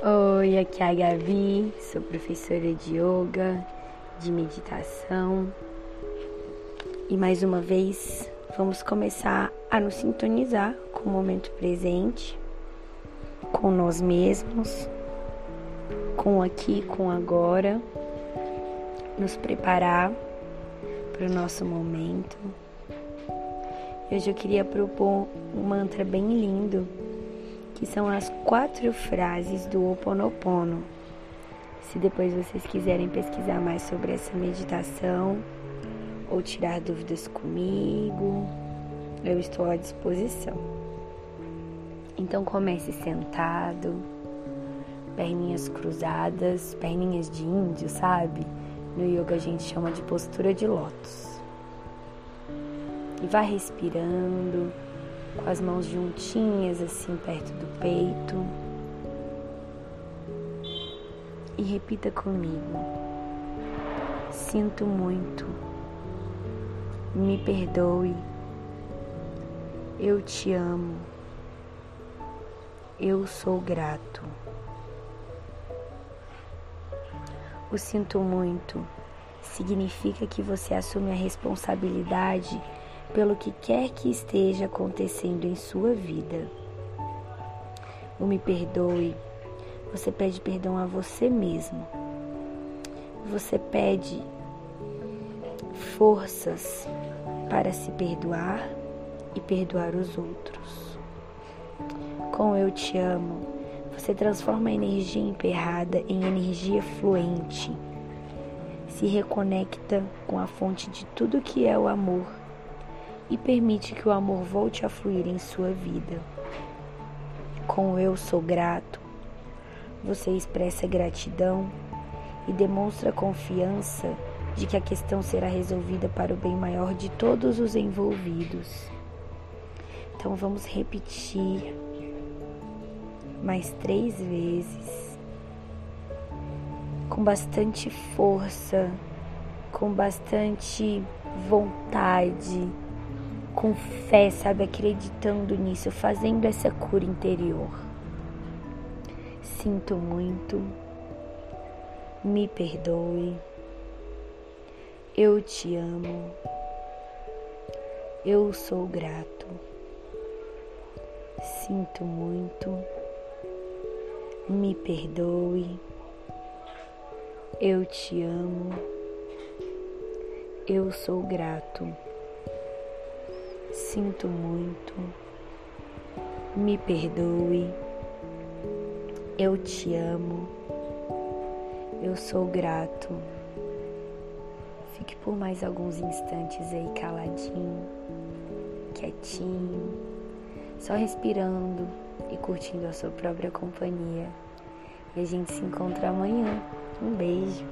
Oi, aqui é a Gavi, sou professora de yoga, de meditação. E mais uma vez, vamos começar a nos sintonizar com o momento presente, com nós mesmos, com aqui, com agora, nos preparar para o nosso momento. Hoje eu queria propor um mantra bem lindo que são as quatro frases do Ho Oponopono. Se depois vocês quiserem pesquisar mais sobre essa meditação ou tirar dúvidas comigo, eu estou à disposição. Então comece sentado, perninhas cruzadas, perninhas de índio, sabe? No yoga a gente chama de postura de lótus. E vá respirando com as mãos juntinhas assim perto do peito. E repita comigo. Sinto muito. Me perdoe. Eu te amo. Eu sou grato. O sinto muito significa que você assume a responsabilidade pelo que quer que esteja acontecendo em sua vida. O me perdoe, você pede perdão a você mesmo. Você pede forças para se perdoar e perdoar os outros. Com eu te amo, você transforma a energia emperrada em energia fluente. Se reconecta com a fonte de tudo que é o amor e permite que o amor volte a fluir em sua vida. Com eu sou grato, você expressa gratidão e demonstra confiança de que a questão será resolvida para o bem maior de todos os envolvidos. Então vamos repetir mais três vezes, com bastante força, com bastante vontade com fé, sabe, acreditando nisso, fazendo essa cura interior. Sinto muito, me perdoe, eu te amo, eu sou grato, sinto muito, me perdoe, eu te amo, eu sou grato. Sinto muito, me perdoe, eu te amo, eu sou grato. Fique por mais alguns instantes aí caladinho, quietinho, só respirando e curtindo a sua própria companhia. E a gente se encontra amanhã. Um beijo.